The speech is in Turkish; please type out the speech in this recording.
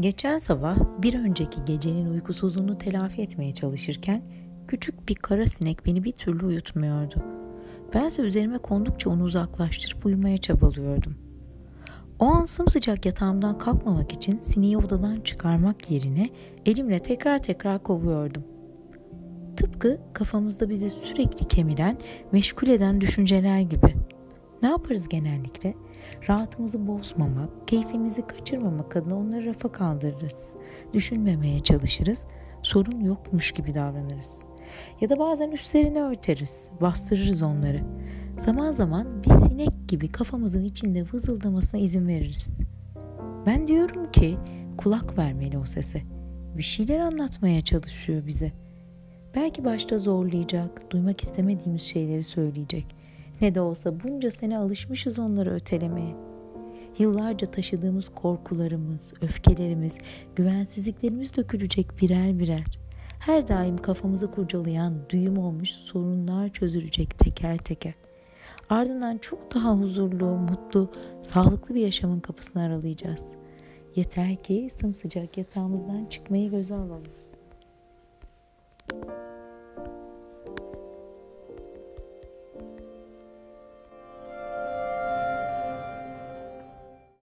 Geçen sabah bir önceki gecenin uykusuzluğunu telafi etmeye çalışırken küçük bir kara sinek beni bir türlü uyutmuyordu. Bense üzerime kondukça onu uzaklaştırıp uyumaya çabalıyordum. O an sımsıcak yatağımdan kalkmamak için sineği odadan çıkarmak yerine elimle tekrar tekrar kovuyordum. Tıpkı kafamızda bizi sürekli kemiren, meşgul eden düşünceler gibi. Ne yaparız genellikle? Rahatımızı bozmamak, keyfimizi kaçırmamak adına onları rafa kaldırırız. Düşünmemeye çalışırız, sorun yokmuş gibi davranırız. Ya da bazen üstlerini örteriz, bastırırız onları. Zaman zaman bir sinek gibi kafamızın içinde vızıldamasına izin veririz. Ben diyorum ki kulak vermeli o sese. Bir şeyler anlatmaya çalışıyor bize. Belki başta zorlayacak, duymak istemediğimiz şeyleri söyleyecek. Ne de olsa bunca sene alışmışız onları ötelemeye. Yıllarca taşıdığımız korkularımız, öfkelerimiz, güvensizliklerimiz dökülecek birer birer. Her daim kafamızı kurcalayan, düğüm olmuş sorunlar çözülecek teker teker. Ardından çok daha huzurlu, mutlu, sağlıklı bir yaşamın kapısını aralayacağız. Yeter ki sımsıcak yatağımızdan çıkmayı göze alalım.